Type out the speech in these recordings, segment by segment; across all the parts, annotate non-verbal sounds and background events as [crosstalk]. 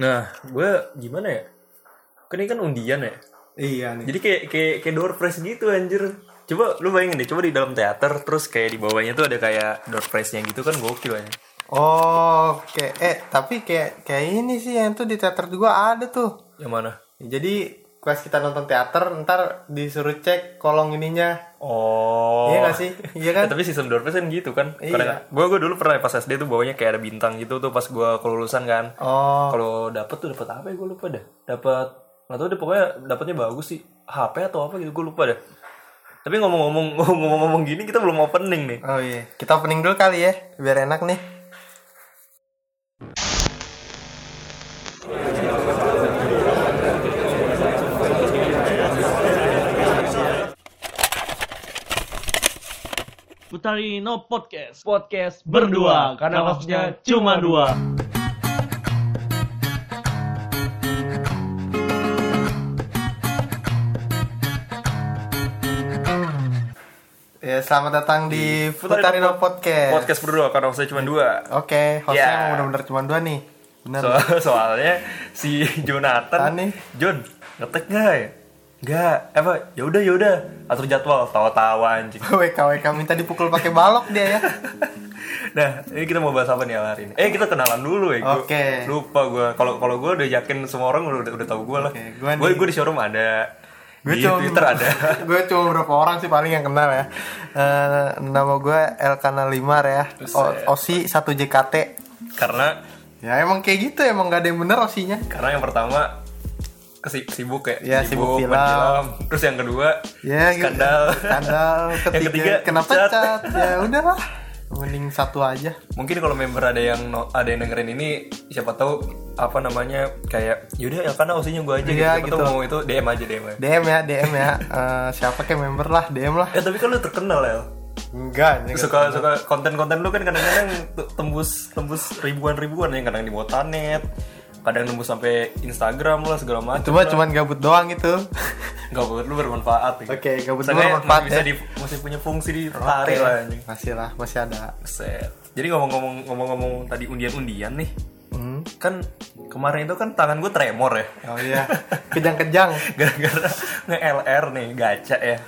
Nah, gue gimana ya? Kan ini kan undian ya. Iya nih. Jadi kayak kayak kayak door prize gitu anjir. Coba lu bayangin deh, coba di dalam teater terus kayak di bawahnya tuh ada kayak door prize-nya gitu kan gokil aja. Oh, kayak eh tapi kayak kayak ini sih yang tuh di teater juga ada tuh. Yang mana? Jadi pas kita nonton teater ntar disuruh cek kolong ininya. Oh. Iya gak sih? Iya kan? Ya, [laughs] tapi sistem door kan gitu kan. Iya. Gue gue dulu pernah pas SD tuh bawahnya kayak ada bintang gitu tuh pas gue kelulusan kan. Oh, Kalau dapet tuh dapet apa ya gue lupa dah. Dapet nggak tahu deh pokoknya dapetnya bagus sih. HP atau apa gitu gue lupa dah. Tapi ngomong-ngomong [laughs] ngomong-ngomong gini kita belum opening nih. oh iya. Kita opening dulu kali ya, biar enak nih. Putarino Podcast Podcast berdua Karena maksudnya cuma dua Ya, selamat datang di Futarino Podcast. Podcast berdua karena saya cuma dua. Oke, hostnya Ya. emang bener-bener cuma dua nih. Bener. So- [laughs] soalnya si Jonathan Tani. John ngetek nggak ya? Nggak, apa? Ya udah ya udah atur jadwal, tawa-tawa anjing. [laughs] WKWK minta dipukul pakai balok dia ya. [laughs] Nah, ini kita mau bahas apa nih hari ini? Eh, kita kenalan dulu ya. Oke. Lupa gue. Kalau kalau gue udah yakin semua orang udah udah tahu gue lah. Gua gue nih- gue di showroom ada. Gue di cuma Twitter [laughs] ada. gue cuma beberapa orang sih paling yang kenal ya. Eh, nama gue Elkana Limar ya. O- Osi 1 JKT. karena Ya emang kayak gitu emang gak ada yang bener osinya. karena yang pertama kesibuk sibuk ya, Ya, sibuk main film. Terus yang kedua Ya skandal. Skandal. Ketiga, [laughs] Yang ketiga, kena pecat. pecat. Ya [laughs] udahlah. Mending satu aja. Mungkin kalau member ada yang no- ada yang dengerin ini siapa tahu apa namanya kayak yaudah ya karena osinya gue aja Iya, gitu. Siapa gitu. mau itu DM aja DM aja. DM ya, DM ya. [laughs] Eh, siapa kayak member lah, DM lah. Eh tapi kan lu terkenal ya. Enggak, Suka suka konten-konten lu kan kadang-kadang tembus tembus ribuan-ribuan yang kadang di botanet, kadang nembus sampai Instagram lah segala macam. Cuma cuman gabut doang itu. Gak buat lu bermanfaat ya. Oke, gabut Seenggaknya bermanfaat masih bisa ya. di, masih punya fungsi di Oke. lah anjing. Masih lah, masih ada. Set. Jadi ngomong-ngomong ngomong-ngomong tadi undian-undian nih, Hmm. kan kemarin itu kan tangan gue tremor ya. Oh iya, kejang-kejang. [laughs] Gara-gara nge-LR nih gacha ya.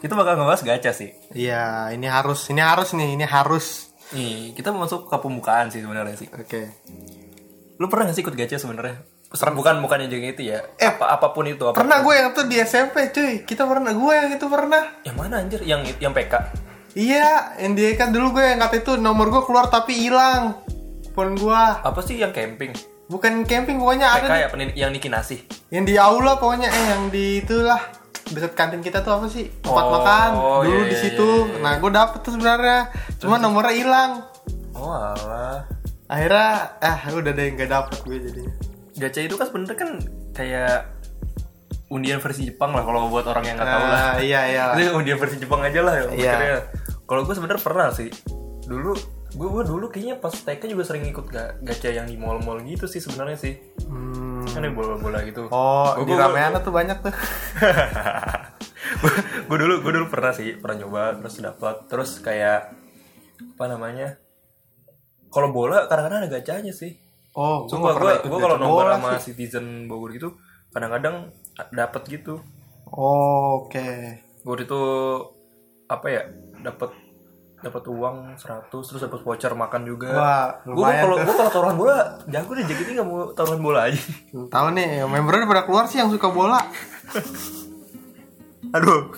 Itu bakal ngebahas gacha sih. Iya, ini harus, ini harus nih, ini harus. Nih, kita masuk ke pembukaan sih sebenarnya sih. Oke. Lu pernah gak sih ikut gacha sebenarnya? Bukan bukannya juga itu ya. Eh, apa apa pun itu apa. Pernah gue yang tuh di SMP, cuy. Kita pernah, gue yang itu pernah. Yang mana anjir? Yang yang PK. Iya, yang dia kan dulu gue yang kata itu nomor gue keluar tapi hilang. Phone gue. Apa sih yang camping? Bukan camping pokoknya ada PK di- ya penin- yang Niki Nasi. yang di aula pokoknya eh yang di itulah dekat kantin kita tuh apa sih tempat Oh, makan dulu iya, di iya, situ iya, iya. nah gue dapet tuh sebenarnya cuma nomornya hilang Oh alah. Akhirnya ah udah deh nggak dapet gue jadinya Gacha itu kan sebenarnya kan kayak undian versi Jepang lah kalau buat orang yang nggak tahu lah. nah, iya iya. Itu undian versi Jepang aja lah ya. Iya. Kalau gue sebenarnya pernah sih. Dulu gue gue dulu kayaknya pas TK juga sering ikut ga- gacha yang di mall-mall gitu sih sebenarnya sih. Hmm. Kan yang bola-bola gitu. oh Gua- di rameana tuh banyak tuh [laughs] gue dulu gue dulu pernah sih pernah nyoba terus dapat terus kayak apa namanya kalau bola kadang-kadang ada gacanya sih. Oh gue gue pernah ikut gue kalau bola sama sih. Citizen Bogor gitu kadang-kadang dapat gitu. Oh, oke. Gue itu apa ya dapat dapat uang 100 terus dapat voucher makan juga. Wah, gue kalau gue kalau taruhan bola jago deh jadi nggak mau taruhan bola aja. Tahu nih membernya pada keluar sih yang suka bola. [laughs] Aduh.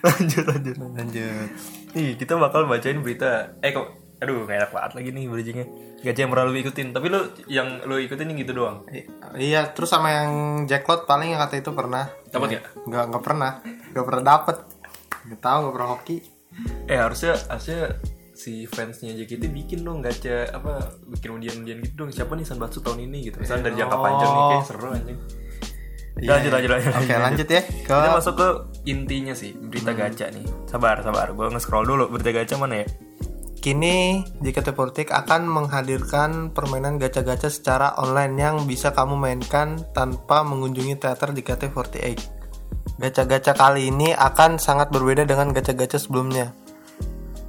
[laughs] Lanjut lanjut lanjut. Ih, kita bakal bacain berita. Eh kok aduh gak enak banget lagi nih bridgingnya. Gak yang pernah lu ikutin, tapi lu yang lu ikutin yang gitu doang. I- iya terus sama yang jacklot paling yang kata itu pernah. Dapat gak? nggak? Nggak pernah. Nggak pernah dapet. Nggak tahu nggak pernah hoki. Eh harusnya harusnya si fansnya JKT bikin dong gacha apa bikin undian-undian gitu dong. Siapa nih Sanbatsu tahun ini gitu. Misalnya dari jangka panjang nih kayak seru anjing. Iya. lanjut lanjut lanjut Oke lanjut. ya. Ke kita masuk ke intinya sih berita gacha nih. Sabar sabar. Gue nge-scroll dulu berita gacha mana ya Kini JKT48 akan menghadirkan permainan gacha-gacha secara online yang bisa kamu mainkan tanpa mengunjungi teater JKT48. Gacha-gacha kali ini akan sangat berbeda dengan gacha-gacha sebelumnya.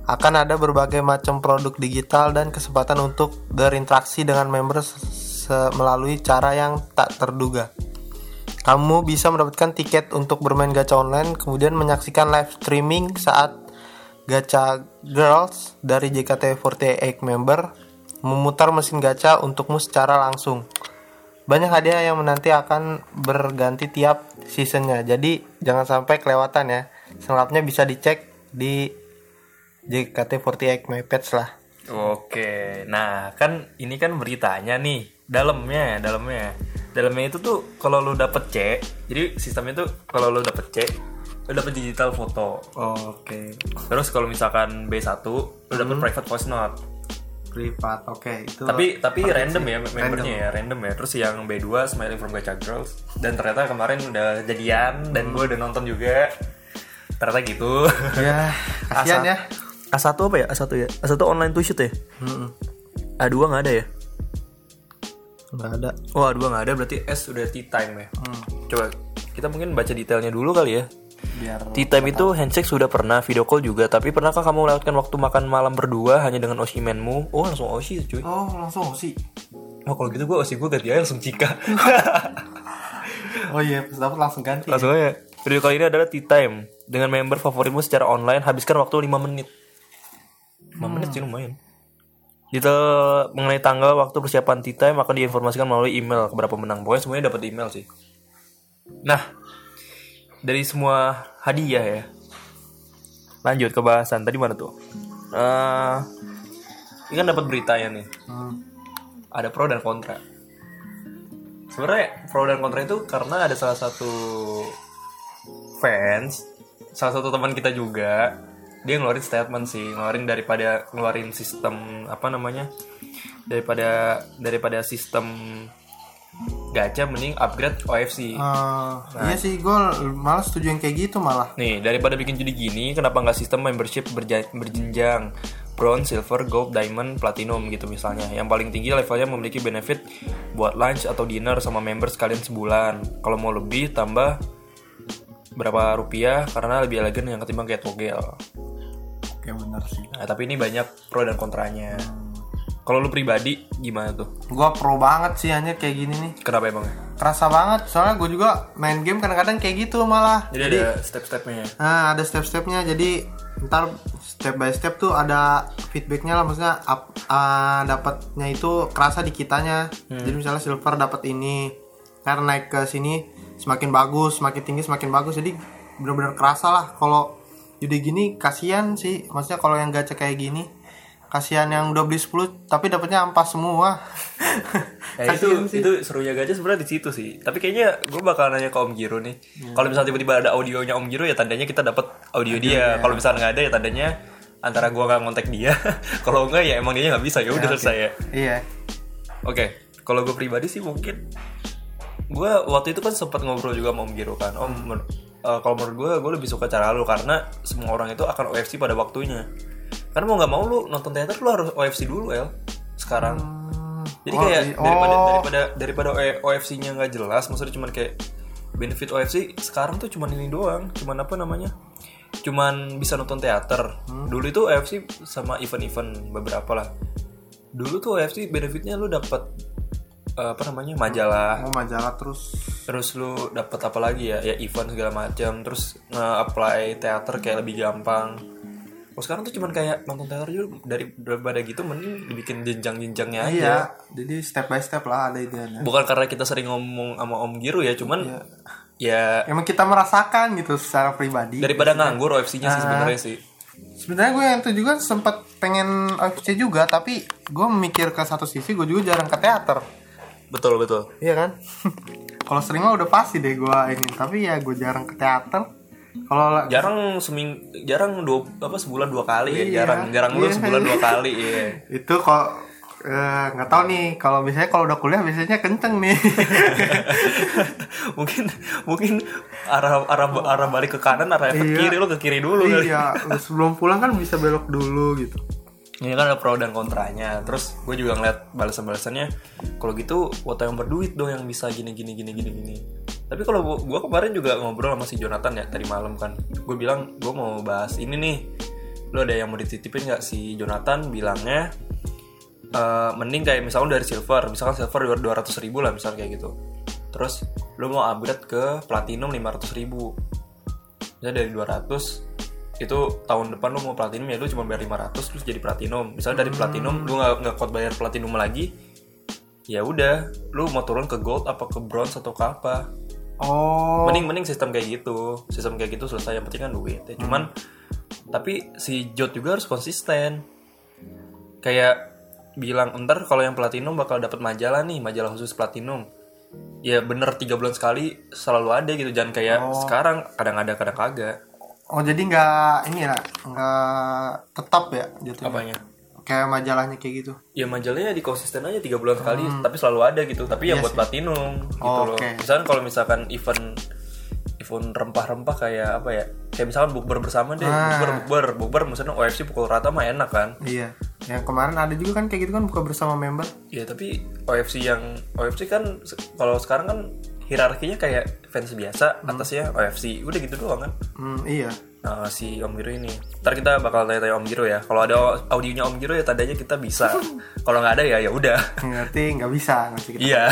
Akan ada berbagai macam produk digital dan kesempatan untuk berinteraksi dengan member melalui cara yang tak terduga. Kamu bisa mendapatkan tiket untuk bermain gacha online, kemudian menyaksikan live streaming saat gacha girls dari JKT48 member memutar mesin gacha untukmu secara langsung. Banyak hadiah yang menanti akan berganti tiap seasonnya, jadi jangan sampai kelewatan ya. Selengkapnya bisa dicek di JKT48 My Pets lah. Oke, nah kan ini kan beritanya nih, dalamnya, dalamnya, dalamnya itu tuh kalau lu dapet C, jadi sistemnya tuh kalau lu dapet C, lu dapet digital foto. Oke. Terus kalau misalkan B1, lu dapet private voice note. Privat, oke itu. Tapi tapi random sih. ya membernya ya, random ya. Terus yang B2 Smiling from Gacha Girls dan ternyata kemarin udah jadian dan gue udah nonton juga. Ternyata gitu. Ya, [laughs] kasihan ya. A1 apa ya? A1 ya? A1 online to shoot ya? Mm-mm. A2 nggak ada ya? Nggak ada. Oh A2 nggak ada berarti S udah tea time ya. Coba kita mungkin baca detailnya dulu kali ya. Biar Tea time itu handshake sudah pernah, video call juga. Tapi pernahkah kamu melewatkan waktu makan malam berdua hanya dengan Oshimenmu? Oh langsung Oshi cuy. Oh, langsung sih. Oh kalau gitu gue Oshi gue ganti aja langsung Cika. [laughs] Oh iya, dapat langsung ganti. langsung aja. Video kali ini adalah tea time dengan member favoritmu secara online. Habiskan waktu 5 menit. 5 menit sih lumayan. Detail mengenai tanggal waktu persiapan tea time akan diinformasikan melalui email kepada pemenang. Pokoknya semuanya dapat email sih. Nah, dari semua hadiah ya. Lanjut ke bahasan tadi mana tuh? Eh, ini kan dapat beritanya nih. Hmm. Ada pro dan kontra. Sebenarnya pro dan kontra itu karena ada salah satu fans, salah satu teman kita juga, dia ngeluarin statement sih, ngeluarin daripada ngeluarin sistem apa namanya? Daripada daripada sistem gacha mending upgrade OFC. Eh, Iya sih, gue malah setuju yang kayak gitu malah. Nih, daripada bikin jadi gini, kenapa nggak sistem membership berja- berjenjang? Bronze, silver, gold, diamond, platinum gitu misalnya. Yang paling tinggi levelnya memiliki benefit buat lunch atau dinner sama member sekalian sebulan. Kalau mau lebih, tambah berapa rupiah karena lebih elegan yang ketimbang kayak togel. Oke, bener sih. Nah, tapi ini banyak pro dan kontranya. Kalau lu pribadi gimana tuh? Gue pro banget sih hanya kayak gini nih. Kenapa emang? Kerasa banget, soalnya gue juga main game kadang-kadang kayak gitu malah. Jadi, ada step-stepnya. Nah, ada step-stepnya. Jadi ntar step by step tuh ada feedbacknya lah, maksudnya up, ah, dapatnya itu kerasa di kitanya. Jadi misalnya silver dapat ini, karena naik ke sini semakin bagus, semakin tinggi semakin bagus. Jadi benar-benar kerasa lah. Kalau jadi gini kasihan sih, maksudnya kalau yang gacha kayak gini kasihan yang udah beli 10 tapi dapatnya ampas semua. Ya [laughs] itu sih. itu serunya gacha sebenarnya di situ sih. Tapi kayaknya gue bakal nanya ke Om Giro nih. Kalau misalnya tiba-tiba ada audionya Om Giro ya tandanya kita dapat audio dia. Kalau misalnya nggak ada ya tandanya antara gua nggak ngontek dia. [laughs] Kalau enggak ya emang dia nggak bisa ya udah selesai ya. Iya. Oke. Kalau gue pribadi sih mungkin gue waktu itu kan sempat ngobrol juga sama Om Giro kan. Om men- eh, kalau menurut gue gue lebih suka cara lu karena semua orang itu akan OFC pada waktunya. Karena mau nggak mau lu nonton teater lu harus OFC dulu ya sekarang. Jadi Oh, kayak i- daripada oh. daripada daripada OFC-nya nggak jelas, maksudnya cuman kayak benefit OFC sekarang tuh cuman ini doang, cuman apa namanya? Cuman bisa nonton teater. Hmm. Dulu itu OFC sama event-event beberapa lah. Dulu tuh OFC benefitnya lu dapat eh, apa namanya? majalah. Mau majalah terus Terus lu dapat apa lagi ya? Ya event segala macam. Terus nge-apply teater kayak lebih gampang. Kalau sekarang tuh cuman kayak nonton teater juga dari daripada gitu mending dibikin jenjang-jenjangnya aja. Iya, jadi step by step lah ada ideanya. bukan karena kita sering ngomong sama Om Giro ya, cuman ya Emang kita merasakan gitu secara pribadi. daripada nganggur OFC-nya sih sebenarnya sih. Sebenarnya gue yang itu juga sempat pengen OFC juga, tapi gue memikir ke satu sisi gue juga jarang ke teater. Betul betul. Iya kan? [laughs] Kalau sering mah udah pasti deh gue ini, tapi ya gue jarang ke teater. Kalau la- Jarang seming jarang dua apa sebulan dua kali ya, Iya. jarang jarang lu Iya. sebulan dua kali ya. [laughs] itu kok eh, nggak tahu nih kalau biasanya kalau udah kuliah biasanya kenceng nih [laughs] mungkin mungkin arah arah arah balik ke kanan arah ke Iya. kiri lu ke kiri dulu kali. iya lu sebelum pulang kan bisa belok dulu gitu Ini kan ada pro dan kontranya. Terus gue juga ngeliat balasan-balasannya. Kalau gitu, foto yang berduit dong yang bisa gini gini gini gini gini. Tapi kalau gue kemarin juga ngobrol sama si Jonathan ya tadi malam kan. Gue bilang gue mau bahas ini nih. Lo ada yang mau dititipin nggak si Jonathan bilangnya eh, mending kayak misalnya dari silver misalkan silver dua ratus ribu lah misalnya kayak gitu terus lu mau upgrade ke platinum 500 ribu misalnya dari 200 itu tahun depan lu mau platinum ya lu cuma bayar 500 terus jadi platinum. Misalnya dari platinum lu nggak nggak kuat bayar platinum lagi ya udah lu mau turun ke gold apa ke bronze atau ke apa. Oh. mending mending sistem kayak gitu sistem kayak gitu selesai yang penting kan duit ya. Cuman tapi si Jot juga harus konsisten. Kayak bilang ntar kalau yang platinum bakal dapat majalah nih majalah khusus platinum. Ya bener tiga bulan sekali selalu ada gitu. Jangan kayak sekarang kadang ada kadang kagak Oh jadi nggak ini ya nggak tetap ya jatuhnya. apanya Kayak majalahnya kayak gitu. ya majalahnya di konsisten aja tiga bulan sekali tapi selalu ada gitu tapi yang buat platinum gitu Oh, loh oke. misalkan kalau misalkan event event rempah-rempah kayak apa ya kayak misalkan bukber bersama deh bukber bukber bukber misalnya OFC pukul rata mah enak kan Iya. Yang kemarin ada juga kan kayak gitu kan buka bersama member. ya tapi OFC yang OFC kan kalau sekarang kan hierarkinya kayak fans biasa atasnya OFC udah gitu doang kan Hmm, iya. Nah, si Om Giro ini. Ntar kita bakal tanya-tanya Om Giro ya. Kalau ada audionya Om Giro ya tandanya kita bisa. [laughs] Kalau nggak ada ya ya udah. Ngerti nggak bisa ngerti kita. Iya.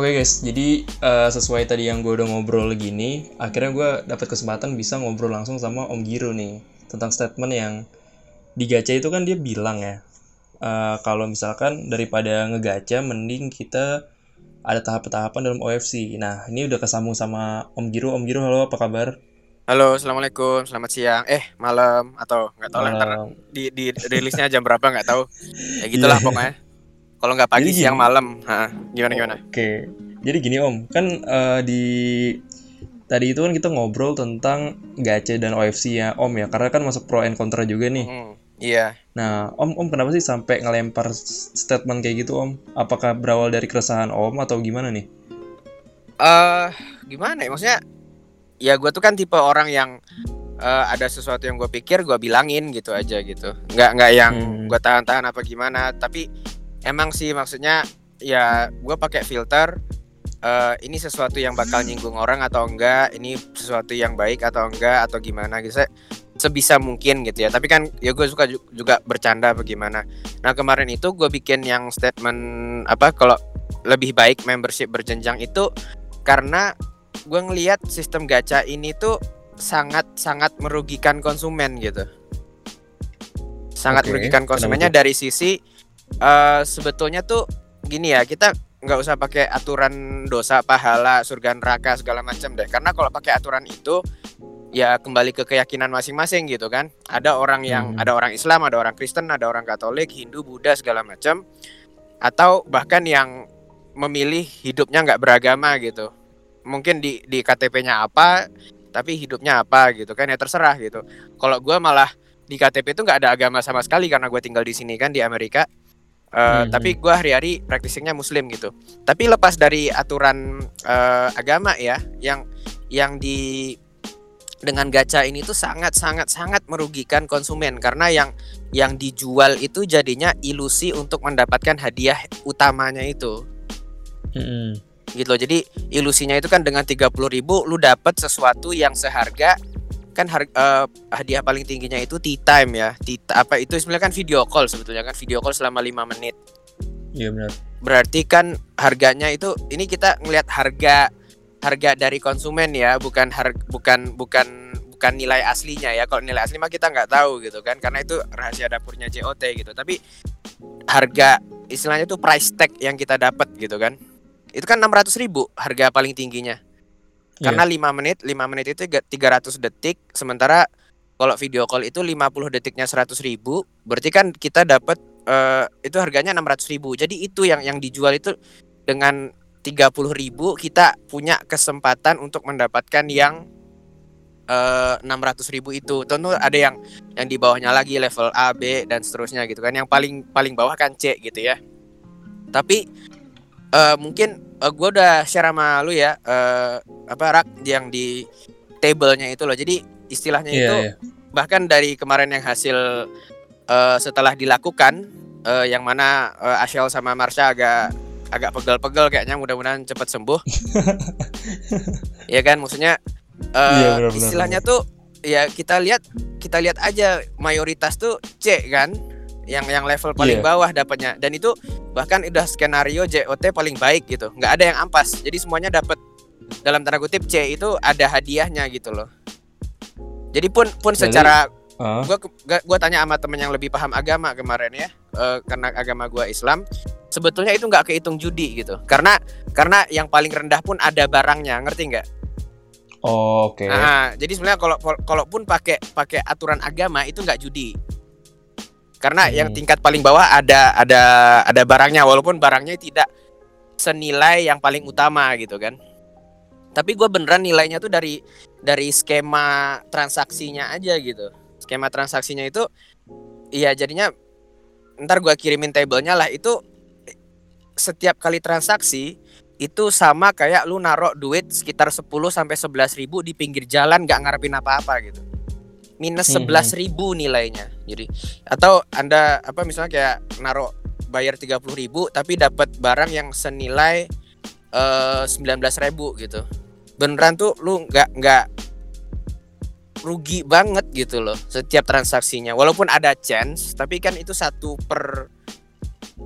Oke guys, jadi eh, sesuai tadi yang gue udah ngobrol gini, akhirnya gue dapat kesempatan bisa ngobrol langsung sama Om Giro nih tentang statement yang di gacha itu kan dia bilang ya, eh, kalau misalkan daripada ngegacha, mending kita ada tahap-tahapan dalam OFC. Nah, ini udah kesambung sama Om Giro. Om Giro, halo, apa kabar? Halo, assalamualaikum, selamat siang, eh malam atau nggak tahu lah ntar di di rilisnya jam berapa nggak tahu. Ya gitulah pokoknya. Kalau nggak pagi, Jadi siang, gini. malam, ha, gimana gimana? Oke, jadi gini Om, kan eh, di tadi itu kan kita ngobrol tentang gacha dan OFC ya Om ya, karena kan masuk pro and kontra juga nih. Hmm, iya. Nah, Om, Om kenapa sih sampai ngelempar statement kayak gitu Om? Apakah berawal dari keresahan Om atau gimana nih? Eh, gimana ya maksudnya? Ya gue tuh kan tipe orang yang eh, ada sesuatu yang gue pikir gue bilangin gitu aja gitu. Nggak nggak yang Hmm. gue tahan-tahan apa gimana. Tapi emang sih maksudnya ya gue pakai filter. eh, ini sesuatu yang bakal nyinggung orang atau enggak? Ini sesuatu yang baik atau enggak atau gimana gitu? Se- sebisa mungkin gitu ya. Tapi kan ya gue suka ju- juga bercanda bagaimana. Nah kemarin itu gue bikin yang statement apa kalau lebih baik membership berjenjang itu karena gue ngelihat sistem gacha ini tuh sangat sangat merugikan konsumen gitu sangat Oke, merugikan konsumennya dari sisi eh, sebetulnya tuh gini ya kita nggak usah pakai aturan dosa pahala surga neraka segala macam deh. Karena kalau pakai aturan itu ya kembali ke keyakinan masing-masing gitu kan. Ada orang yang Hmm. ada orang Islam ada orang Kristen ada orang Katolik Hindu Buddha segala macam. Atau bahkan yang memilih hidupnya nggak beragama gitu. Mungkin di di KTP-nya apa tapi hidupnya apa gitu kan ya terserah gitu. Kalau gua malah di KTP itu nggak ada agama sama sekali karena gue tinggal di sini kan di Amerika Eh, Hmm. tapi gua hari-hari praktisnya muslim gitu tapi lepas dari aturan eh, agama ya yang yang di dengan gacha ini tuh sangat sangat sangat merugikan konsumen karena yang yang dijual itu jadinya ilusi untuk mendapatkan hadiah utamanya itu Mm-mm. gitu loh. Jadi ilusinya itu kan dengan 30.000 ribu lu dapat sesuatu yang seharga kan har- eh, hadiah paling tingginya itu tea time ya. Tea, apa itu sebenarnya kan video call sebetulnya kan video call selama 5 menit. Iya benar. Berarti kan harganya itu ini kita ngelihat harga harga dari konsumen ya, bukan har, bukan bukan bukan nilai aslinya ya. Kalau nilai asli mah kita nggak tahu gitu kan karena itu rahasia dapurnya JOT gitu. Tapi harga istilahnya tuh price tag yang kita dapat gitu kan. Itu kan 600.000 ribu harga paling tingginya. Karena 5 menit, 5 menit itu tiga- 300 detik sementara kalau video call itu 50 detiknya 100.000 ribu berarti kan kita dapat eh, itu harganya 600.000 ribu. Jadi itu yang yang dijual itu dengan 30.000 ribu kita punya kesempatan untuk mendapatkan yang eh 600.000 ribu itu. Tentu ada yang yang di bawahnya lagi level A B dan seterusnya gitu kan. Yang paling paling bawah kan C gitu ya. Tapi eh mungkin gue udah share sama lu ya eh apa rak yang di tablenya itu loh jadi istilahnya Iya, itu iya. bahkan dari kemarin yang hasil eh, setelah dilakukan eh, yang mana eh, Ashel sama Marsha agak agak pegel-pegel kayaknya mudah-mudahan cepat sembuh. [laughs] ya kan maksudnya eh, Iya, benar, benar, istilahnya tuh ya kita lihat kita lihat aja mayoritas tuh C kan yang yang level paling Iya. bawah dapatnya. Dan itu bahkan udah skenario JOT paling baik gitu. Nggak ada yang ampas. Jadi semuanya dapat dalam tanda kutip C itu ada hadiahnya gitu loh. Jadi pun pun Jadi- secara Ah, gua gua, tanya sama temen yang lebih paham agama kemarin ya eh, karena agama gua Islam sebetulnya itu nggak kehitung judi gitu. Karena karena yang paling rendah pun ada barangnya ngerti nggak? Oh, oke. Nah, jadi sebenarnya kalau kalaupun pakai pakai aturan agama itu nggak judi karena Hmm. yang tingkat paling bawah ada ada ada barangnya walaupun barangnya tidak senilai yang paling utama gitu kan. Tapi gua beneran nilainya tuh dari dari skema transaksinya aja gitu. Skema transaksinya itu iya jadinya ntar gua kirimin tabelnya lah itu setiap kali transaksi itu sama kayak lu narok duit sekitar 10 sampai 11 ribu di pinggir jalan nggak ngarepin apa-apa gitu minus Mhm. 11 ribu nilainya. Jadi atau anda apa misalnya kayak narok bayar 30 ribu tapi dapat barang yang senilai eh 19 ribu gitu. Beneran tuh lu nggak nggak rugi banget gitu loh setiap transaksinya. Walaupun ada chance tapi kan itu satu per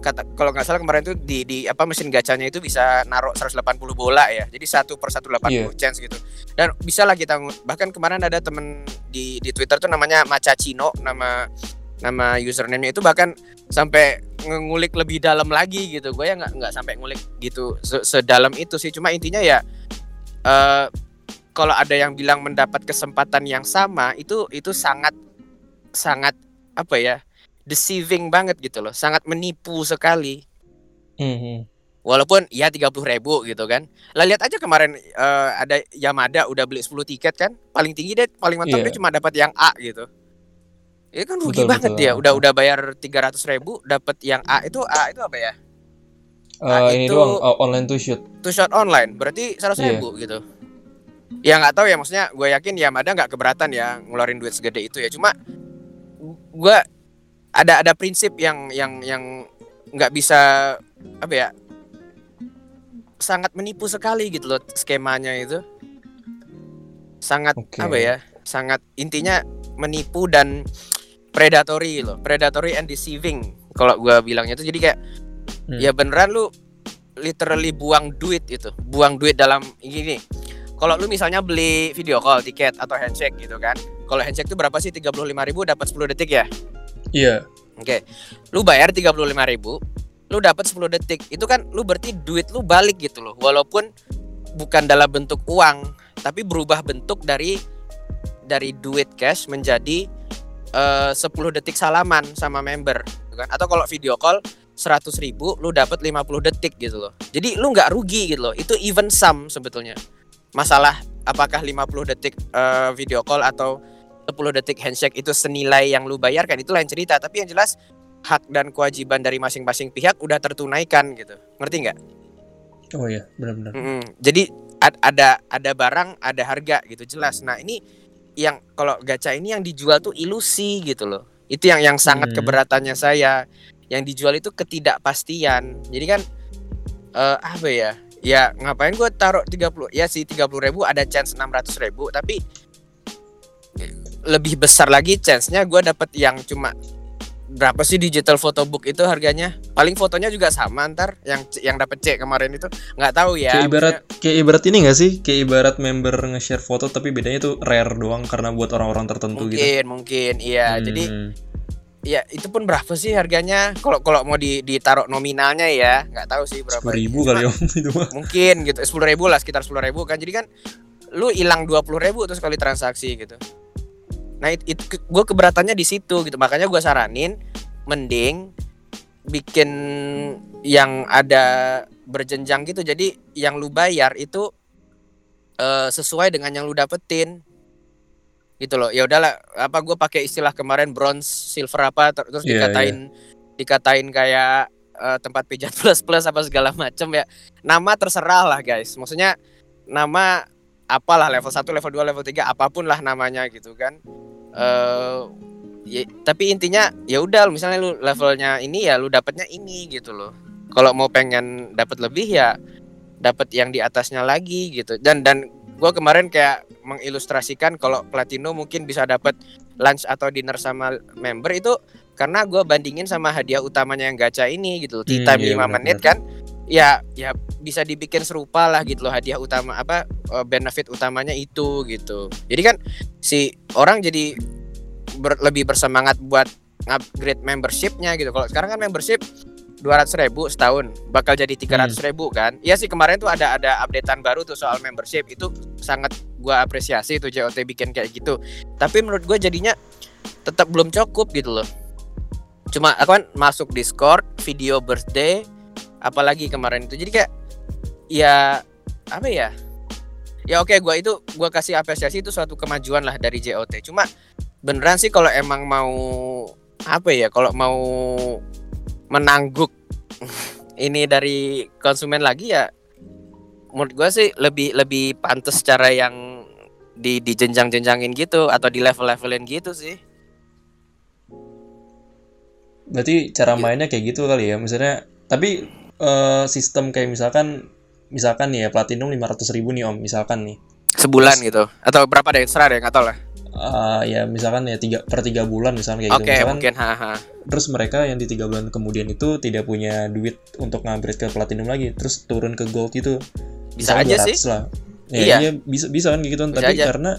kata kalau nggak salah kemarin tuh di di apa mesin gacanya itu bisa naruh 180 bola ya. Jadi satu per 180 Iya. chance gitu. Dan bisa lah kita bahkan kemarin ada temen di di Twitter tuh namanya Macacino nama nama username-nya itu bahkan sampai ngulik lebih dalam lagi gitu. Gue ya nggak nggak sampai ngulik gitu se- sedalam itu sih. Cuma intinya ya eh kalau ada yang bilang mendapat kesempatan yang sama itu itu sangat sangat apa ya deceiving banget gitu loh. Sangat menipu sekali. Mhm. walaupun ya 30 ribu gitu kan. Lah lihat aja kemarin eh, ada Yamada udah beli 10 tiket kan. Paling tinggi deh paling mentok Iya. dia cuma dapat yang A gitu. Itu kan rugi Betul, banget betul. dia. udah udah bayar 300 ribu dapat yang A. Itu A itu apa ya? Nah, ini itu- doang oh, online to shoot. two shot online. Berarti 100 Iya. ribu gitu. Ya nggak tahu ya. Maksudnya gue yakin Yamada nggak keberatan ya ngeluarin duit segede itu ya. Cuma gue ada ada prinsip yang yang yang nggak bisa apa ya sangat menipu sekali gitu loh skemanya itu. Sangat Oke. apa ya sangat intinya menipu dan predatory loh. Predatory and deceiving kalau gua bilangnya itu jadi kayak Hmm. ya beneran lu literally buang duit itu buang duit dalam gini. Kalau lu misalnya beli video call tiket atau handshake gitu kan. Kalau handshake itu berapa sih? 35.000 ribu dapat 10 detik ya Iya. Oke, lu bayar 35.000 ribu, lu dapat 10 detik. Itu kan lu berarti duit lu balik gitu loh. Walaupun bukan dalam bentuk uang, tapi berubah bentuk dari dari duit cash menjadi eh, 10 detik salaman sama member, gitu kan? Atau kalau video call 100 ribu, lu dapat 50 detik gitu loh. Jadi lu nggak rugi gitu loh. Itu even sum sebetulnya. Masalah apakah 50 detik eh, video call atau 10 detik handshake itu senilai yang lu bayarkan itu lain cerita. Tapi yang jelas hak dan kewajiban dari masing-masing pihak udah tertunaikan gitu. Ngerti nggak? Oh iya, benar-benar. Mm-mm. jadi ad- ada ada barang ada harga gitu jelas. Nah ini yang kalau gacha ini yang dijual tuh ilusi gitu loh. Itu yang yang sangat Hmm. keberatannya saya. Yang dijual itu ketidakpastian. Jadi kan eh, apa ya? Ya ngapain gue taruh 30 ya sih 30 ribu ada chance 600 ribu. Tapi lebih besar lagi chance-nya gue dapet yang cuma berapa sih digital photobook itu harganya paling fotonya juga sama ntar yang yang dapet C kemarin itu nggak tahu ya kayak ibarat kayak ibarat ini gak sih? Kayak ibarat member nge-share foto tapi bedanya tuh rare doang karena buat orang-orang tertentu mungkin gitu. mungkin iya jadi Hmm. ya itu pun berapa sih harganya kalau kalau mau di ditaruh nominalnya ya nggak tahu sih berapa sepuluh ribu kali [laughs] om itu mah. mungkin gitu sepuluh ribu lah sekitar sepuluh ribu kan jadi kan lu hilang dua puluh ribu tuh sekali transaksi gitu nah itu, gue keberatannya di situ gitu. Makanya gue saranin mending bikin yang ada berjenjang gitu. Jadi yang lu bayar itu eh, sesuai dengan yang lu dapetin. Gitu loh. Ya udahlah apa gue pakai istilah kemarin bronze silver apa ter- terus Iya, dikatain dikatain kayak eh, tempat pijat [laughs] plus plus apa segala macem ya. Nama terserah lah guys. Maksudnya nama apalah level 1 level 2 level 3 apa pun lah namanya gitu kan. Eh ya, tapi intinya ya udah misalnya lu levelnya ini ya lu dapatnya ini gitu loh. Kalau mau pengen dapat lebih ya dapat yang di atasnya lagi gitu. Dan dan gue kemarin kayak mengilustrasikan kalau platinum mungkin bisa dapat lunch atau dinner sama member itu karena gue bandingin sama hadiah utamanya yang gacha ini gitu loh. Tea Hmm, time iya, 5 menit benar-benar. kan ya ya bisa dibikin serupa lah gitu loh hadiah utama apa eh, benefit utamanya itu gitu. Jadi kan si orang jadi ber- lebih bersemangat buat upgrade membershipnya gitu. Kalau sekarang kan membership 200 ribu setahun bakal jadi 300 ribu kan. Iya sih kemarin tuh ada ada updatean baru tuh soal membership itu sangat gua apresiasi tuh JOT bikin kayak gitu. Tapi menurut gue jadinya tetap belum cukup gitu loh. Cuma aku kan masuk Discord video birthday apalagi kemarin itu jadi kayak ya apa ya ya oke gua itu gua kasih apresiasi itu suatu kemajuan lah dari JOT cuma beneran sih kalau emang mau apa ya kalau mau menangguk [laughs] ini dari konsumen lagi ya menurut gua sih lebih lebih pantas cara yang di di jenjang-jenjangin gitu atau di level-levelin gitu sih Berarti cara Iya. mainnya kayak gitu kali ya. Misalnya tapi eh, sistem kayak misalkan misalkan nih ya platinum 500 ribu nih om misalkan nih. Sebulan gitu? Atau berapa deh serah deh nggak lah. Eh, ya misalkan ya tiga per tiga bulan misalkan kayak oke gitu misalkan mungkin haha terus mereka yang di tiga bulan kemudian itu tidak punya duit untuk ngupgrade ke platinum lagi terus turun ke gold itu bisa aja 200 sih. lah. Ya, Iya. iya. bisa bisa kan gitu. Bisa tapi aja. karena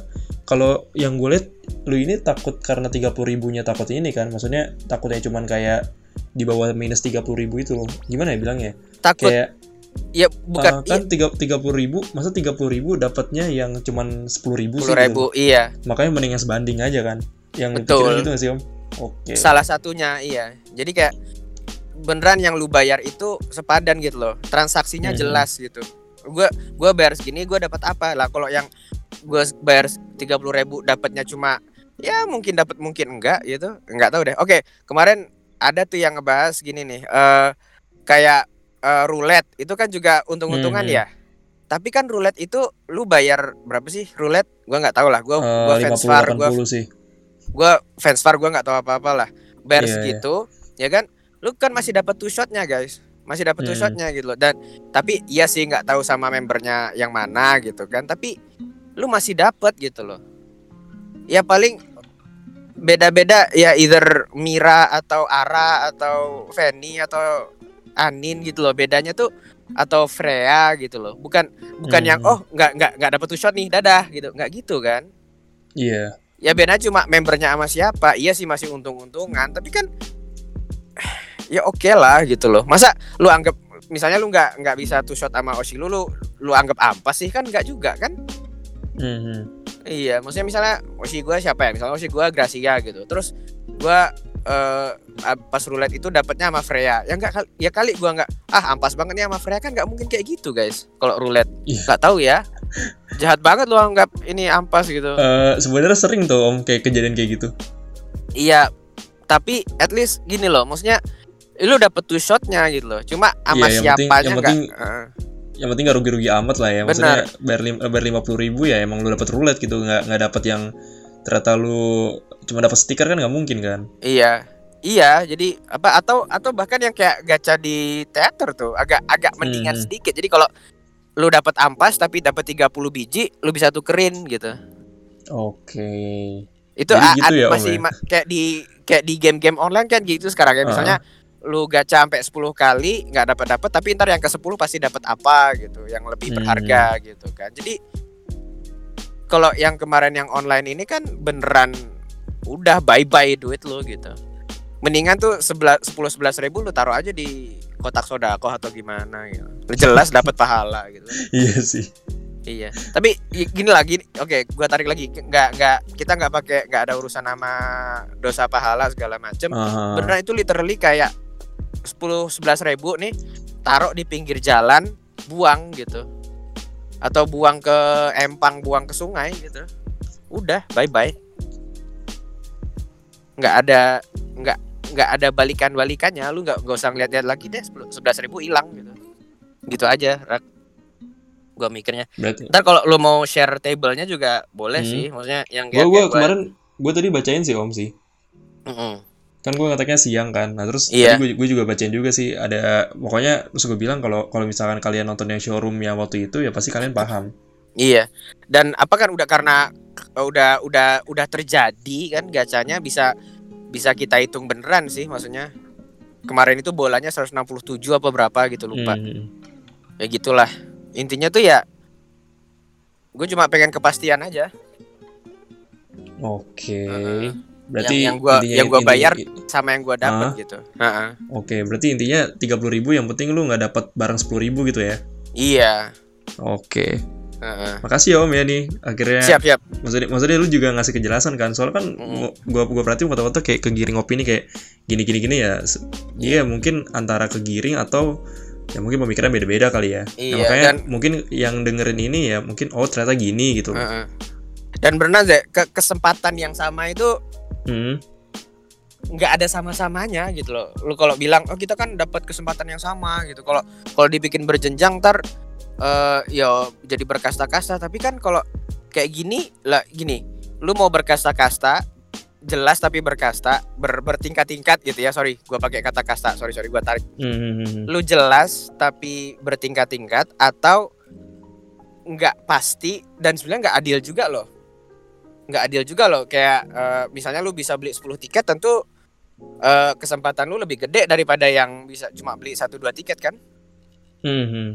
kalau yang gue lihat lu ini takut karena 30 ribunya takut ini kan. Maksudnya takutnya cuman kayak di bawah minus 30 ribu itu loh. Gimana ya bilangnya? Takut. Kayak ya bukan eh, kan tiga tiga puluh ribu masa tiga puluh ribu dapatnya yang cuman sepuluh ribu sih sepuluh ribu gitu. iya. Makanya mendingan sebanding aja kan yang Betul. gitu gak sih om? Oke. Salah satunya iya. Jadi kayak beneran yang lu bayar itu sepadan gitu loh. Transaksinya Mhm. jelas gitu. Gua gua bayar segini gua dapat apa? Lah kalau yang gua bayar tiga puluh ribu dapatnya cuma ya mungkin dapat mungkin enggak gitu. Enggak tahu deh. Oke kemarin ada tuh yang ngebahas gini nih eh kayak eh, roulette. Itu kan juga untung-untungan Mhm. ya. Tapi kan roulette itu lu bayar berapa sih? Roulette? Gua nggak tahu lah. Gua gua Eh, fans 50 far gua 80 sih. gue fans far gue nggak tahu apa apa lah. Bayar Iya, iya. segitu ya kan? Lu kan masih dapat two shotnya guys. Masih dapat two Hmm. shotnya gitu loh. Dan tapi iya sih nggak tahu sama membernya yang mana gitu kan. Tapi lu masih dapat gitu loh. Ya paling beda-beda ya either Mira atau Ara atau Fanny atau Anin gitu loh bedanya tuh atau Freya gitu loh. Bukan bukan yang Hmm. oh nggak nggak nggak dapat two shot nih dadah gitu. Nggak gitu kan? Iya. Ya beda cuma membernya sama siapa. Iya sih masih untung-untungan tapi kan ya oke lah gitu loh. Masa lu anggap misalnya lu nggak nggak bisa two shot sama Oshi lu lu lu anggap ampas sih kan nggak juga kan Mhm. iya maksudnya misalnya Oshi gua siapa ya misalnya Oshi gua Gracia gitu terus gua eh pas roulette itu dapatnya sama Freya ya nggak kali ya kali gua nggak ah ampas banget nih sama Freya kan nggak mungkin kayak gitu guys kalau roulette Iya. nggak tahu ya jahat banget lu anggap ini ampas gitu Eh, sebenarnya sering tuh om kayak kejadian kayak gitu Iya, tapi at least gini loh, maksudnya lu dapet two shotnya gitu loh. Cuma sama Iya, yang penting- siapanya yang nggak. penting- Heeh. Yang penting gak rugi-rugi amat lah ya maksudnya bayar lim bayar lima puluh ribu ya emang lu dapat roulette gitu nggak nggak dapat yang ternyata lu cuma dapat stiker kan nggak mungkin kan iya, iya. Jadi apa atau atau bahkan yang kayak gacha di teater tuh agak agak mendingan Hmm. sedikit. Jadi kalau lu dapat ampas tapi dapat 30 biji, lu bisa tukerin gitu. oke Itu Jadi gitu ya, masih ya? ma- kayak di kayak di game-game online kan gitu sekarang ya. Misalnya lu gacha sampai 10 kali nggak dapat dapat tapi ntar yang ke 10 pasti dapat apa gitu yang lebih Hmm. berharga gitu kan jadi kalau yang kemarin yang online ini kan beneran udah bye bye duit lu gitu mendingan tuh 11 10 11 ribu lu taruh aja di kotak sodako atau gimana gitu jelas dapat pahala gitu iya sih Iya. Tapi gini lagi, oke, gua tarik lagi. Nggak nggak kita nggak pakai nggak ada urusan nama dosa pahala segala macem. Aha. Beneran itu literally kayak 10 11 ribu nih taruh di pinggir jalan, buang gitu. Atau buang ke empang, buang ke sungai gitu. Udah, bye bye. Nggak ada nggak nggak ada balikan-balikannya, lu nggak nggak usah ngeliat-liat lagi deh 10 11 ribu hilang gitu. Gitu aja, Rak. Gua mikirnya berarti Ntar kalau lu mau share table-nya juga boleh Hmm. sih, maksudnya yang gue gue kemarin gue tadi bacain sih om sih Mm-mm. Kan gue ngeteknya siang kan nah terus Iya. tadi gue, juga bacain juga sih ada pokoknya terus gue bilang kalau kalau misalkan kalian nonton yang showroom yang waktu itu ya pasti kalian paham Iya. Dan apa kan udah karena udah udah udah terjadi kan gacanya bisa bisa kita hitung beneran sih maksudnya. Kemarin itu bolanya 167 apa berapa gitu lupa. Hmm. Ya gitulah. Intinya tuh ya gue cuma pengen kepastian aja. oke Heeh. Berarti yang gua intinya- yang gua bayar sama yang gua dapat gitu. Heeh. oke berarti intinya 30.000 ribu yang penting lu nggak dapat barang 10.000 ribu gitu ya Iya. oke Heeh. makasih ya om ya nih akhirnya Siap siap. maksudnya maksudnya lu juga ngasih kejelasan kan soalnya kan Mm. gua gua perhatiin foto-foto kayak kegiring opini kayak gini gini gini ya Se- dia mungkin antara kegiring atau ya mungkin pemikiran beda-beda kali ya Nah, Iya, makanya dan- mungkin yang dengerin ini ya mungkin oh ternyata gini gitu Heeh. Dan benar deh ke kesempatan yang sama itu Hmm, nggak ada sama-samanya gitu loh. Lu kalau bilang oh kita kan dapat kesempatan yang sama gitu. Kalau kalau dibikin berjenjang ntar eh ya jadi berkasta-kasta. Tapi kan kalau kayak gini lah gini, lu mau berkasta-kasta jelas tapi berkasta ber, bertingkat-tingkat gitu ya sorry gua pakai kata kasta sorry sorry gua tarik hmm, hmm, hmm, hmm. lu jelas tapi bertingkat-tingkat atau nggak pasti dan sebenarnya nggak adil juga loh nggak adil juga loh. Kayak eh, misalnya lu bisa beli 10 tiket tentu eh, kesempatan lu lebih gede daripada yang bisa cuma beli satu dua tiket kan? Hmm, hmm.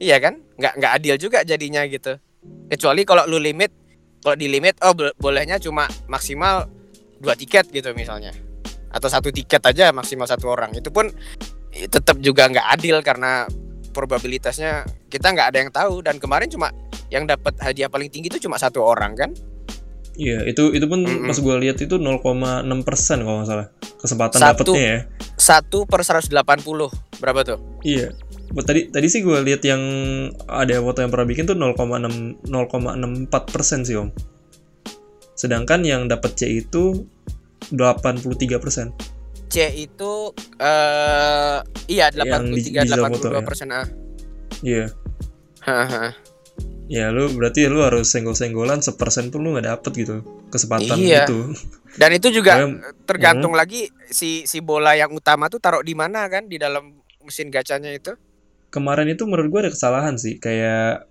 iya kan? Nggak nggak adil juga jadinya gitu. Kecuali kalau lu limit kalau di limit oh bo- bolehnya cuma maksimal dua tiket gitu misalnya. Atau satu tiket aja maksimal satu orang. Itu pun tetap juga nggak adil karena probabilitasnya kita nggak ada yang tahu. Dan kemarin cuma yang dapat hadiah paling tinggi itu cuma satu orang kan Iya, itu itu pun Mm-mm. pas gue lihat itu 0,6 persen kalau nggak salah kesempatan dapetnya ya. satu per 180 berapa tuh Iya. Buat Tadi tadi sih gue lihat yang ada foto yang pernah bikin tuh 0,6 0,64 persen sih om. Sedangkan yang dapat C itu 83 persen. C itu eh iya Yang di- 83 digital motor 82 ya. persen ah Iya. Ya lu berarti lu harus senggol-senggolan sepersen pun lu nggak dapet gitu kesempatan Iya. itu. Dan itu juga tergantung lagi si si bola yang utama tuh taruh di mana kan di dalam mesin gacanya itu. Kemarin itu menurut gue ada kesalahan sih kayak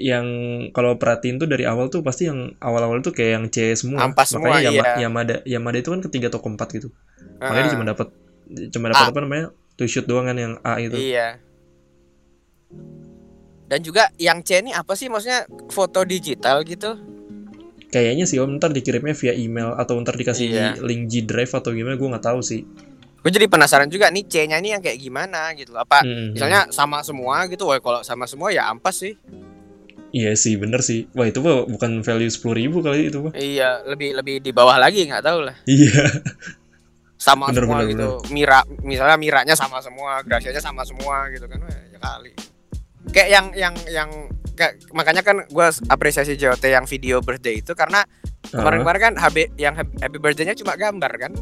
yang kalau perhatiin tuh dari awal tuh pasti yang awal-awal tuh kayak yang C semua. Ampas semua, Makanya Yama- iya. Yamada Yamada itu kan ketiga atau keempat gitu. Makanya dia cuma dapat cuma dapat A. apa namanya? Two shoot doang kan yang A itu. Iya. Dan juga yang C ini apa sih maksudnya foto digital gitu? Kayaknya sih om ntar dikirimnya via email atau ntar dikasih Iya. link G Drive atau gimana gue nggak tahu sih. Gue jadi penasaran juga nih C-nya ini yang kayak gimana gitu. Apa Hmm. misalnya sama semua gitu? Wah, kalau sama semua ya ampas sih. Iya sih bener sih. Wah itu mah bukan value sepuluh ribu kali itu mah. Iya, lebih lebih di bawah lagi nggak tahu lah. Iya. Sama Bener, semua bener, gitu. Mira misalnya miranya sama semua, Gracianya sama semua gitu kan. Ya kali. Kayak yang yang yang kayak, makanya kan gue apresiasi JOT yang video birthday itu karena kemarin-kemarin kan HB yang happy birthday-nya cuma gambar kan.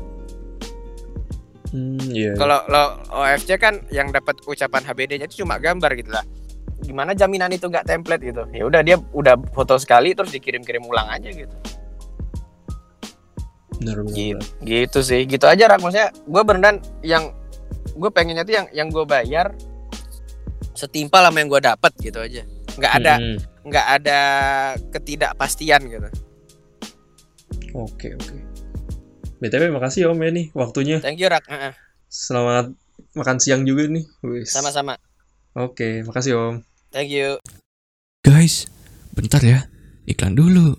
Hmm, iya. Kalau lo OFC kan yang dapat ucapan HBD-nya itu cuma gambar gitu lah. Gimana jaminan itu nggak template gitu? Ya udah dia udah foto sekali terus dikirim-kirim ulang aja gitu. Bener, bener, Gitu, bener. gitu sih. Gitu aja Rak. Maksudnya gue beneran yang gue pengennya tuh yang yang gue bayar setimpal sama yang gue dapat gitu aja. Nggak ada Hmm, nggak ada ketidakpastian gitu. Oke oke. BTW makasih ya om ya nih waktunya. Thank you Rak. Heeh, Selamat makan siang juga nih. Wis. Sama-sama. Oke, makasih om. Thank you. Guys, bentar ya, iklan dulu.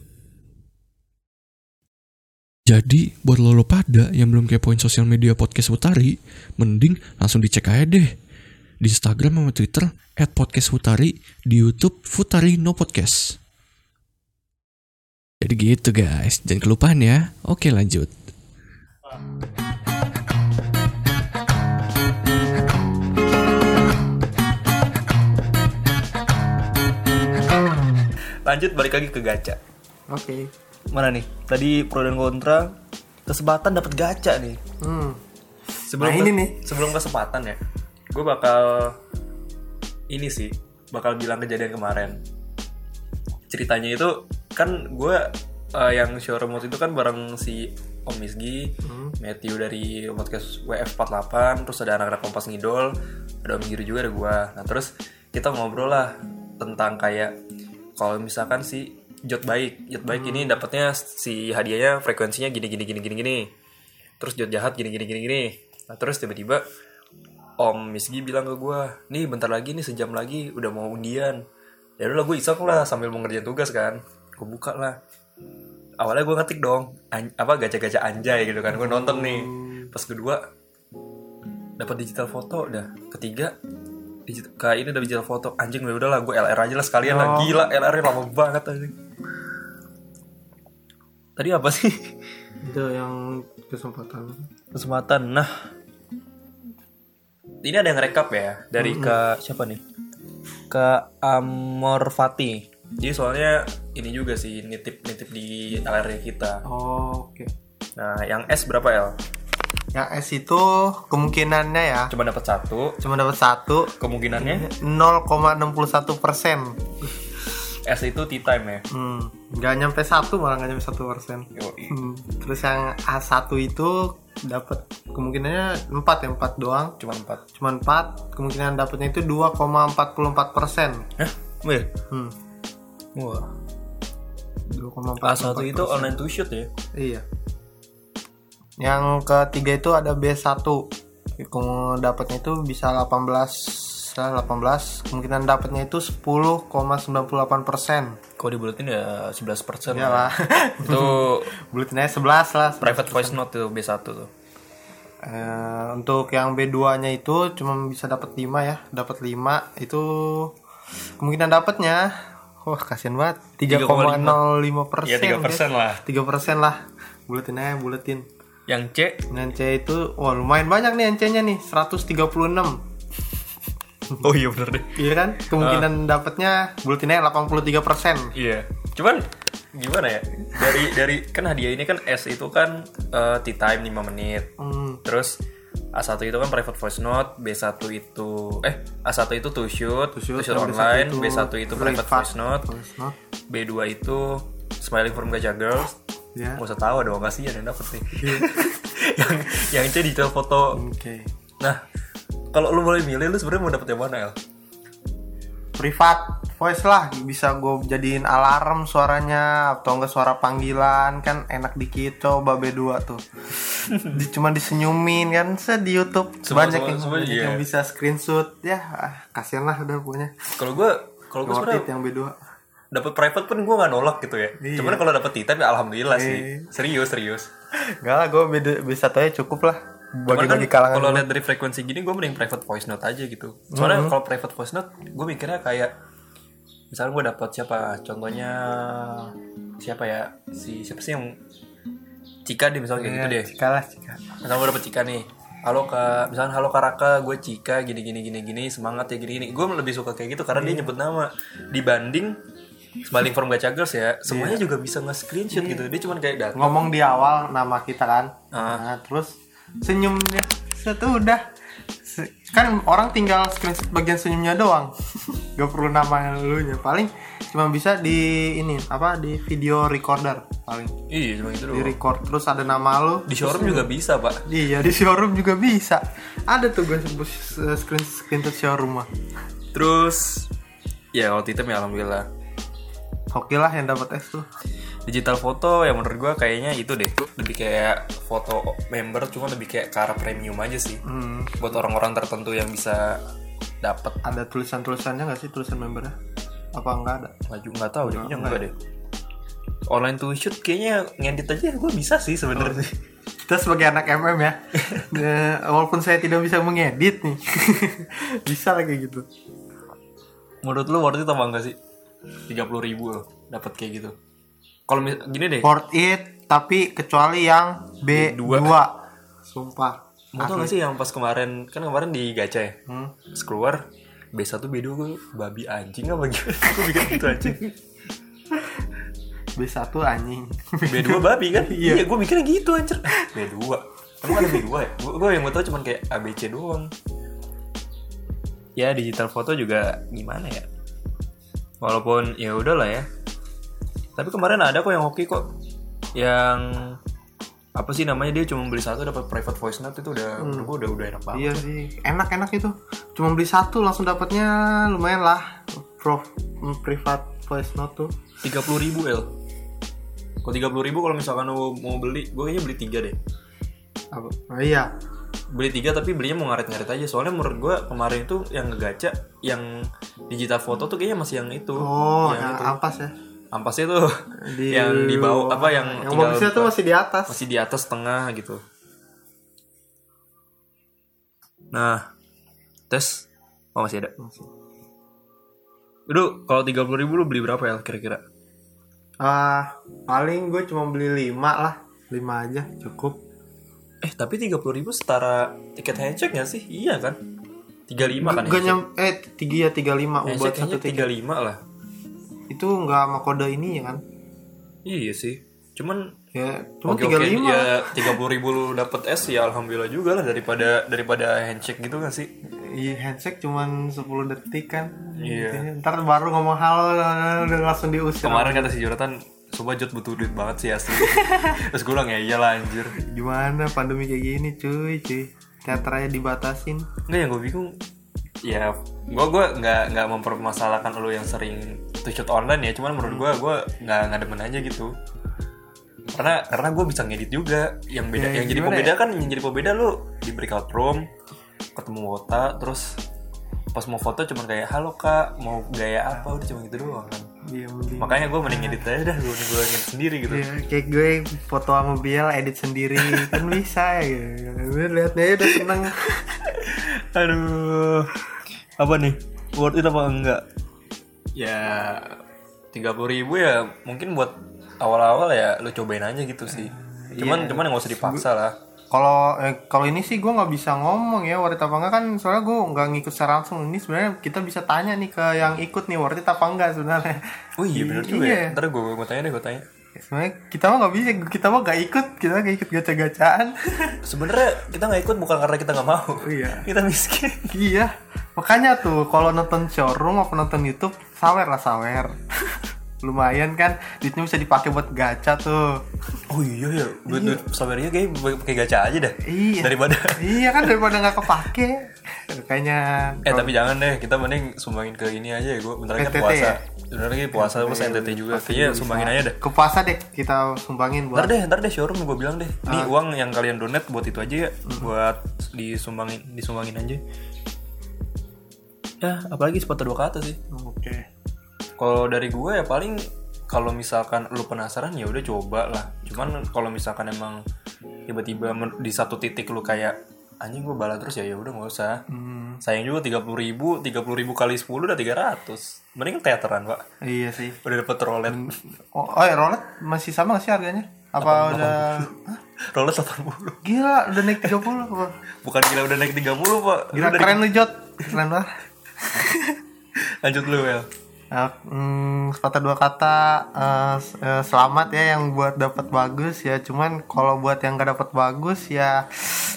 Jadi, buat lo, lo pada yang belum kepoin sosial media podcast Utari, mending langsung dicek aja deh. Di Instagram sama Twitter, at podcast Futari, di Youtube Futari No Podcast. Jadi gitu guys, jangan kelupaan ya. Oke lanjut. Lanjut balik lagi ke gacha. Oke. Mana nih? Tadi pro dan kontra kesempatan dapat gacha nih. Hmm. Sebelum Nah, ini nih. Sebelum kesempatan ya. Gue bakal ini sih, bakal bilang kejadian kemarin. Ceritanya itu kan gue eh, yang showroom waktu itu kan bareng si Om Misgi, Hmm. Matthew dari podcast WF48, terus ada anak-anak Kompas Ngidol, ada Om Giri juga ada gua. Nah, terus kita ngobrol lah tentang kayak kalau misalkan si Jot baik, Jot baik ini dapatnya si hadiahnya frekuensinya gini gini gini gini gini. Terus Jot jahat gini gini gini gini. Nah, terus tiba-tiba Om Misgi bilang ke gua, "Nih bentar lagi nih sejam lagi udah mau undian." Ya udah gue iseng lah sambil mau ngerjain tugas kan. Gue buka lah. Awalnya gue ngetik dong an- apa gacha-gacha anjay gitu kan gue nonton nih. Pas kedua dapat digital foto dah. Ketiga digital, kayak ini udah digital foto. Anjing ya udahlah gue LR aja lah sekalian lah. Gila LR lama banget anjing. Tadi apa sih? Itu yang kesempatan. kesempatan. Nah ini ada yang rekap ya dari ke siapa nih ke Amor Fati jadi soalnya ini juga sih nitip nitip di LR kita Oh, oke. Nah, yang S berapa L? Yang S itu kemungkinannya ya Cuma dapat satu. cuma dapat satu Kemungkinannya 0,61 persen. S itu tea time ya. Hmm, nggak nyampe satu malah nggak nyampe satu persen. Hmm, terus yang A1 itu dapat kemungkinannya 4 ya 4 doang. Cuma empat. Cuma 4, kemungkinan dapatnya itu 2,44 persen. Hah? Wih. Hmm, Wah. 2,44 A1 itu online to shoot ya. Iya. Yang ketiga itu ada B1. Kamu dapatnya itu bisa 18 lah, 18 kemungkinan dapatnya itu 10,98 persen. Kalau dibuletin ya 11 persen. Iyalah Itu [laughs] Buletinnya 11 lah private voice note tuh B1 tuh. Eh, Untuk yang B2 nya itu cuma bisa dapat 5 ya Dapat 5 itu Kemungkinan dapatnya. Wah kasihan banget. 3,05 persen Ya 3 persen lah. 3 persen lah. Buletin aja buletin. Yang C? Yang C itu Wah lumayan banyak nih yang C nya nih 136 [laughs] Oh iya bener deh. Iya kan? Kemungkinan dapatnya buletinnya 83 persen. Iya. Cuman gimana ya? Dari dari kan hadiah ini kan S itu kan eh, tea time 5 menit. Hmm. Terus A1 itu kan private voice note, B1 itu eh A1 itu to shoot, to shoot, shoot, yang B1 online, itu B1 itu private privat voice note, voice note. B2 itu smiling from Gacha Girls. Ya. Gak usah tahu dong kasihan yang dapet nih. [laughs] yang yang C digital foto. Oke. Nah, kalau lu boleh milih lu sebenarnya mau dapet yang mana, El? Privat voice lah bisa gue jadiin alarm suaranya atau enggak suara panggilan kan enak dikit coba B2 tuh. [laughs] Di, cuma disenyumin kan se di YouTube Semua- banyak semua- yang, semua, banyak iya. yang bisa screenshot ya ah, kasihan lah udah pokoknya. Kalau gua kalau it sebenarnya yang B2. dapet private pun gua nggak nolak gitu ya. Iya. Cuman kalau time ya alhamdulillah sih. Iya. Serius, serius. Enggak lah gue B2 B1 aja cukup lah. Cuman Bagi-bagi kan kalangan. kalau lihat dari frekuensi gini gue mending private voice note aja gitu. Soalnya Mm-hmm. kalau private voice note gue mikirnya kayak misalnya gue dapat siapa contohnya siapa ya si siapa sih yang Cika deh misalnya kayak gitu deh. Cika lah Cika. Misalnya gue dapet Cika nih. Halo kak, misalnya halo kak Raka, gue Cika, gini gini gini gini, semangat ya gini gini. Gue lebih suka kayak gitu karena Iya. dia nyebut nama. Dibanding Smiling from Gacha Girls ya, semuanya Iya. juga bisa nge-screenshot gitu. Dia cuma kayak datang. ngomong di awal nama kita kan Ah. nah, terus senyumnya. Itu udah. Kan orang tinggal screenshot bagian senyumnya doang. [laughs] Gak perlu nama lu nya paling cuma bisa di ini apa di video recorder paling. Iya, cuma gitu di record terus ada nama lu Di showroom juga bisa, Pak. iya di showroom juga bisa. Ada tuh gue sebut screen screenshot showroom mah. Terus ya kalau Titem ya alhamdulillah. oke lah yang dapat S tuh Digital foto ya menurut gua kayaknya itu deh. Lebih kayak foto member cuma lebih kayak ke arah premium aja sih. hmm, Buat orang-orang tertentu yang bisa dapat ada tulisan tulisannya nggak sih tulisan membernya apa enggak ada maju nggak tahu deh, kayaknya enggak deh. Online to shoot kayaknya ngedit aja gue bisa sih sebenarnya. kita sebagai anak MM [laughs] ya walaupun saya tidak bisa mengedit nih [laughs] bisa lah kayak gitu Menurut lu worth it apa enggak sih? 30 ribu loh dapat kayak gitu. Kalau mis- gini deh, worth it tapi kecuali yang B2 sumpah mau tau gak sih yang pas kemarin kan kemarin di gacha ya? Hmm. Terus keluar B1 B2 gue babi anjing apa gimana? [laughs] gue bikin gitu anjing. B1 anjing B2 babi kan? [laughs] Iya. iya, gue mikirnya gitu anjir. B2. Emang ada B2 ya? Gue, gue yang gue tau cuman kayak ABC doang. Ya digital foto juga gimana ya? Walaupun ya udahlah ya. Tapi kemarin ada kok yang hoki kok. yang apa sih namanya dia cuma beli satu dapat private voice note itu udah menurut gua udah udah enak banget. Iya sih, enak-enak itu. Cuma beli satu langsung dapatnya lumayan lah. Pro privat voice note tuh. Tiga puluh ribu el. Kalau tiga puluh ribu kalau misalkan lu mau beli, gue kayaknya beli tiga deh. Apa? Oh, iya. Beli tiga tapi belinya mau ngaret-ngaret aja. Soalnya menurut gue kemarin itu yang ngegaca, yang digital foto tuh kayaknya masih yang itu. Oh, yang yang itu. ampas ya. Ampasnya tuh [laughs] yang di bawah apa yang, yang tinggal bagusnya tuh masih di atas. masih di atas tengah gitu. Nah, tes oh masih ada. Udah, kalau tiga puluh ribu lu beli berapa ya kira-kira? Ah, paling gue cuma beli 5 lah. 5 aja cukup. Eh tapi tiga puluh ribu setara tiket handshake nggak sih? Iya kan? Tiga lima kan? Gak nyam eh 3 ya 35 Handshake buat satu tiga lima lah. Itu nggak sama kode ini ya kan? Iya sih. Cuman Ya, cuma 35. oke ya tiga puluh ribu lu dapet S ya alhamdulillah juga lah daripada daripada handshake gitu kan sih? Iya handshake cuman 10 detik kan. Iya. Ntar baru ngomong halo udah langsung diusir. Kemarin kata si Jonathan, Sobat Jot butuh duit banget sih asli. [laughs] Terus gue bilang ya iyalah anjir. Gimana pandemi kayak gini cuy cuy. Teater aja dibatasin. Enggak yang gue bingung ya gue gue nggak nggak mempermasalahkan lo yang sering to shoot online ya cuman menurut gue gue nggak nggak demen aja gitu. Karena karena gue bisa ngedit juga yang beda Ya, yang jadi pembeda kan yang jadi pembeda lo di breakout room ketemu wota terus pas mau foto cuman kayak halo kak mau gaya apa? Udah cuma gitu doang. Kan Iya mending. makanya gue mending ngedit aja dah gue gue ngedit sendiri gitu. Iya, kayak gue foto sama Biel edit sendiri. [laughs] Kan bisa ya gue liatnya udah seneng. [laughs] Aduh. Apa nih? Worth it apa enggak? Ya tiga puluh ribu ya mungkin buat awal-awal ya lu cobain aja gitu sih. Cuman cuman nggak usah dipaksa lah. kalau eh, kalau ini sih gue nggak bisa ngomong ya worth apa enggak kan soalnya gue nggak ngikut secara langsung ini sebenarnya kita bisa tanya nih ke yang ikut nih worth apa enggak sebenarnya Oh iya bener juga Iya. ya. Ntar gue gue tanya deh gue tanya. sebenarnya kita mah nggak bisa kita mah nggak ikut kita nggak ikut gacha-gacaan [laughs] Sebenarnya kita nggak ikut bukan karena kita nggak mau. Iya. [laughs] Kita miskin. iya makanya tuh kalau nonton showroom apa nonton YouTube sawer lah sawer lumayan kan duitnya bisa dipakai buat gacha tuh Oh iya ya. Buat duit sawernya kayak pakai gacha aja dah. Iya. Daripada. iya kan daripada nggak kepake kayaknya Eh tapi jangan deh, kita mending sumbangin ke ini aja ya gue. Bentar lagi puasa. ya? Bentar lagi puasa terus NTT juga. Kayaknya sumbangin aja dah. ke puasa deh kita sumbangin Ntar buat deh, ntar deh showroom gue bilang deh. Ini uang yang kalian donate buat itu aja ya, buat disumbangin, disumbangin aja. Ya, apalagi sepatu dua kata sih. oke Kalau dari gue ya paling kalau misalkan lu penasaran ya udah coba lah. Cuman kalau misalkan emang tiba-tiba di satu titik lu kayak anjing gue bala terus ya ya udah nggak usah. Sayang juga tiga puluh ribu, tiga puluh ribu kali sepuluh udah tiga ratus. Mending teateran pak. iya sih Udah dapet rolet, oh, oh ya rolet masih sama gak sih harganya apa udah Hah? [laughs] rolet 80 gila udah naik 30 apa Bukan gila udah naik 30 pak. Lu gila dari- keren lu Jot keren banget [laughs] Lanjut lu Wel. Nah, hmm, sepatah dua kata eh, selamat ya yang buat dapat bagus ya. Cuman kalau buat yang gak dapat bagus ya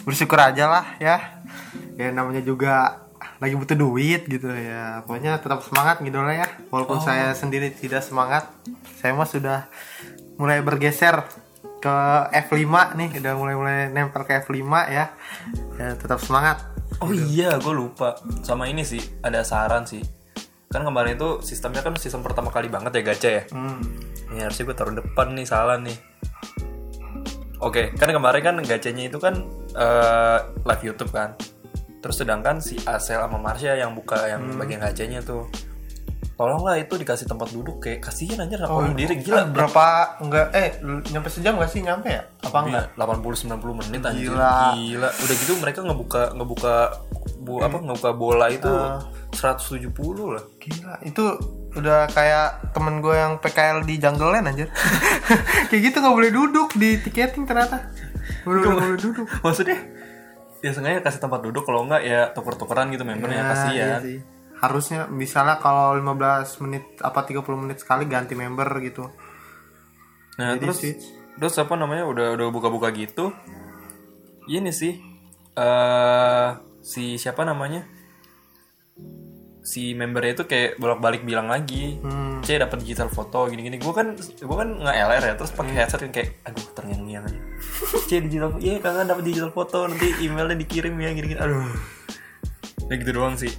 bersyukur aja lah ya. Ya namanya juga lagi butuh duit gitu ya. Pokoknya tetap semangat gitu lah ya. Walaupun saya sendiri tidak semangat saya mah sudah mulai bergeser ke F5 nih. Udah mulai mulai nempel ke F5 ya. Ya tetap semangat Oh iya, gue lupa. Sama ini sih, ada saran sih. Kan kemarin itu sistemnya kan sistem pertama kali banget ya gacha ya. hmm. Ini harusnya gue taruh depan nih, salah nih. Oke, kan kemarin kan gacanya itu kan eh, live YouTube kan. Terus sedangkan si Asel sama Marsha yang buka yang bagian gacanya tuh. Tolonglah itu dikasih tempat duduk kayak kasihan anjir Oh, orang diri eh, gila. berapa enggak eh nyampe sejam gak sih nyampe ya apa enggak 80 90 menit anjir. Gila. Gila. Udah gitu mereka ngebuka ngebuka bu apa ngebuka bola itu 170 lah. Gila, itu udah kayak temen gue yang PKL di Jungle Land anjir. [laughs] kayak gitu nggak boleh duduk di tiketing ternyata. Nggak boleh duduk. [laughs] Maksudnya ya sengaja kasih tempat duduk kalau enggak ya tuker-tukeran gitu membernya Ya, kasihan. iya sih. Harusnya misalnya kalau 15 menit apa 30 menit sekali ganti member gitu. Nah, Jadi terus switch. terus apa namanya udah udah buka-buka gitu. Ini sih eh si siapa namanya? Si membernya itu kayak bolak-balik bilang lagi. Hmm. C dapat digital foto gini-gini gue kan gue kan nggak LR ya terus pakai headset kan kayak aduh terngiang-ngiang aja [laughs] C digital iya kangen dapat digital foto nanti emailnya dikirim ya gini-gini aduh ya gitu doang sih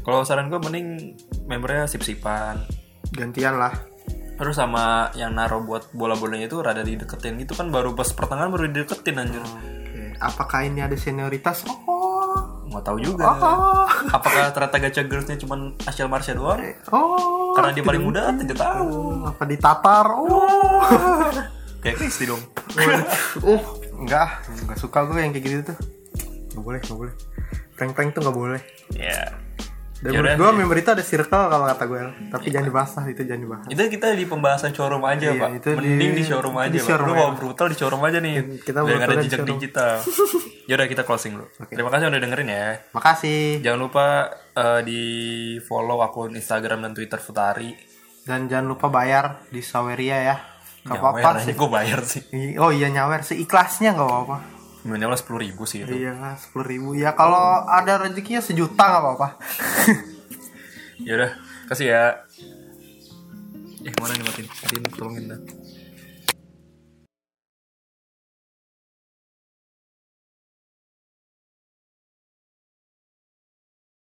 kalau saran gue mending membernya sip-sipan. Gantian lah. Terus sama yang naruh buat bola-bolanya itu rada dideketin. Gitu kan baru pas pertengahan baru dideketin anjir. Oke, apakah ini ada senioritas? Oh. Nggak tahu juga. Oh. Apakah ternyata gacha girlsnya cuma Ashel Marsha doang? Oh. Karena dia paling muda tidak tahu. Apa ditatar? Oh. [laughs] Kayak Kristi dong. Uh enggak. Enggak suka gue yang kayak gitu tuh. Nggak boleh nggak boleh. Prank prank tuh nggak boleh. Ya dan Yaudah. menurut gue member itu ada circle kalau kata gue tapi jangan dibahas lah itu jangan dibahas. Itu kita di pembahasan showroom aja Iya, pak. itu mending di- di, showroom aja di pak. showroom lu mau brutal di showroom aja nih Kita biar nggak ada jejak digital. [laughs] Yaudah kita closing dulu. Terima kasih udah dengerin ya. Makasih. Jangan lupa eh, di follow akun Instagram dan Twitter Futari. Dan jangan lupa bayar di Saweria ya. Gak apa-apa sih. gue bayar sih. Oh iya nyawer. Seikhlasnya nggak apa-apa minimal sepuluh ribu sih itu. Iya sepuluh ribu. Ya kalau ada rezekinya sejuta nggak apa-apa. [laughs] Yaudah kasih ya. Eh mana nih matiin matiin tolongin dah